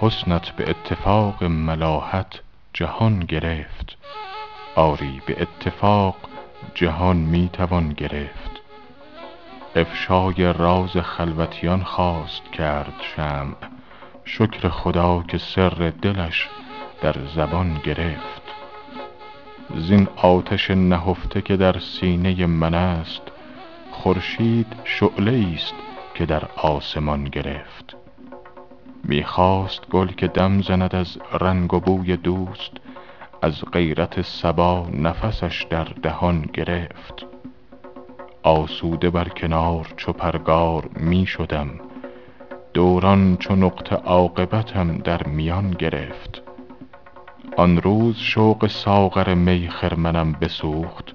حسنت به اتفاق ملاحت جهان گرفت. آری به اتفاق جهان می توان گرفت. افشای راز خلوتیان خواست کرد شمع. شکر خدا که سر دلش در زبان گرفت. زین آتش نهفته که در سینه من است خورشید شعله ایست که در آسمان گرفت. می خواست گل که دم زند از رنگ و بوی دوست از غیرت صبا نفسش در دهان گرفت. آسوده بر کنار چو پرگار می شدم دوران چو نقطه عاقبتم در میان گرفت. آن روز شوق ساغر می خرمنم بسوخت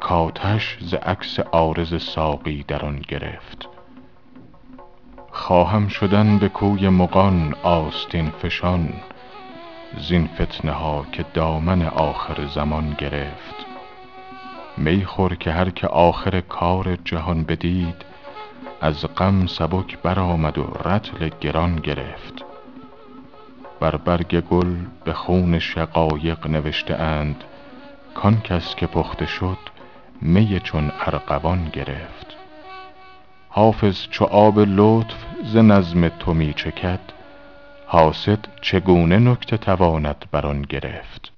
کآتش ز عکس عارض ساقی در آن گرفت. خواهم شدن به کوی مغان آستین فشان زین فتنه ها که دامن آخرزمان گرفت. می خور که هر که آخر کار جهان بدید از غم سبک برآمد و رطل گران گرفت. بر برگ گل به خون شقایق نوشته اند کآن کس که پخته شد می چون ارغوان گرفت. حافظ چو آب لطف ز نظم تو می چکد حاسد چگونه نکته تواند بر آن گرفت؟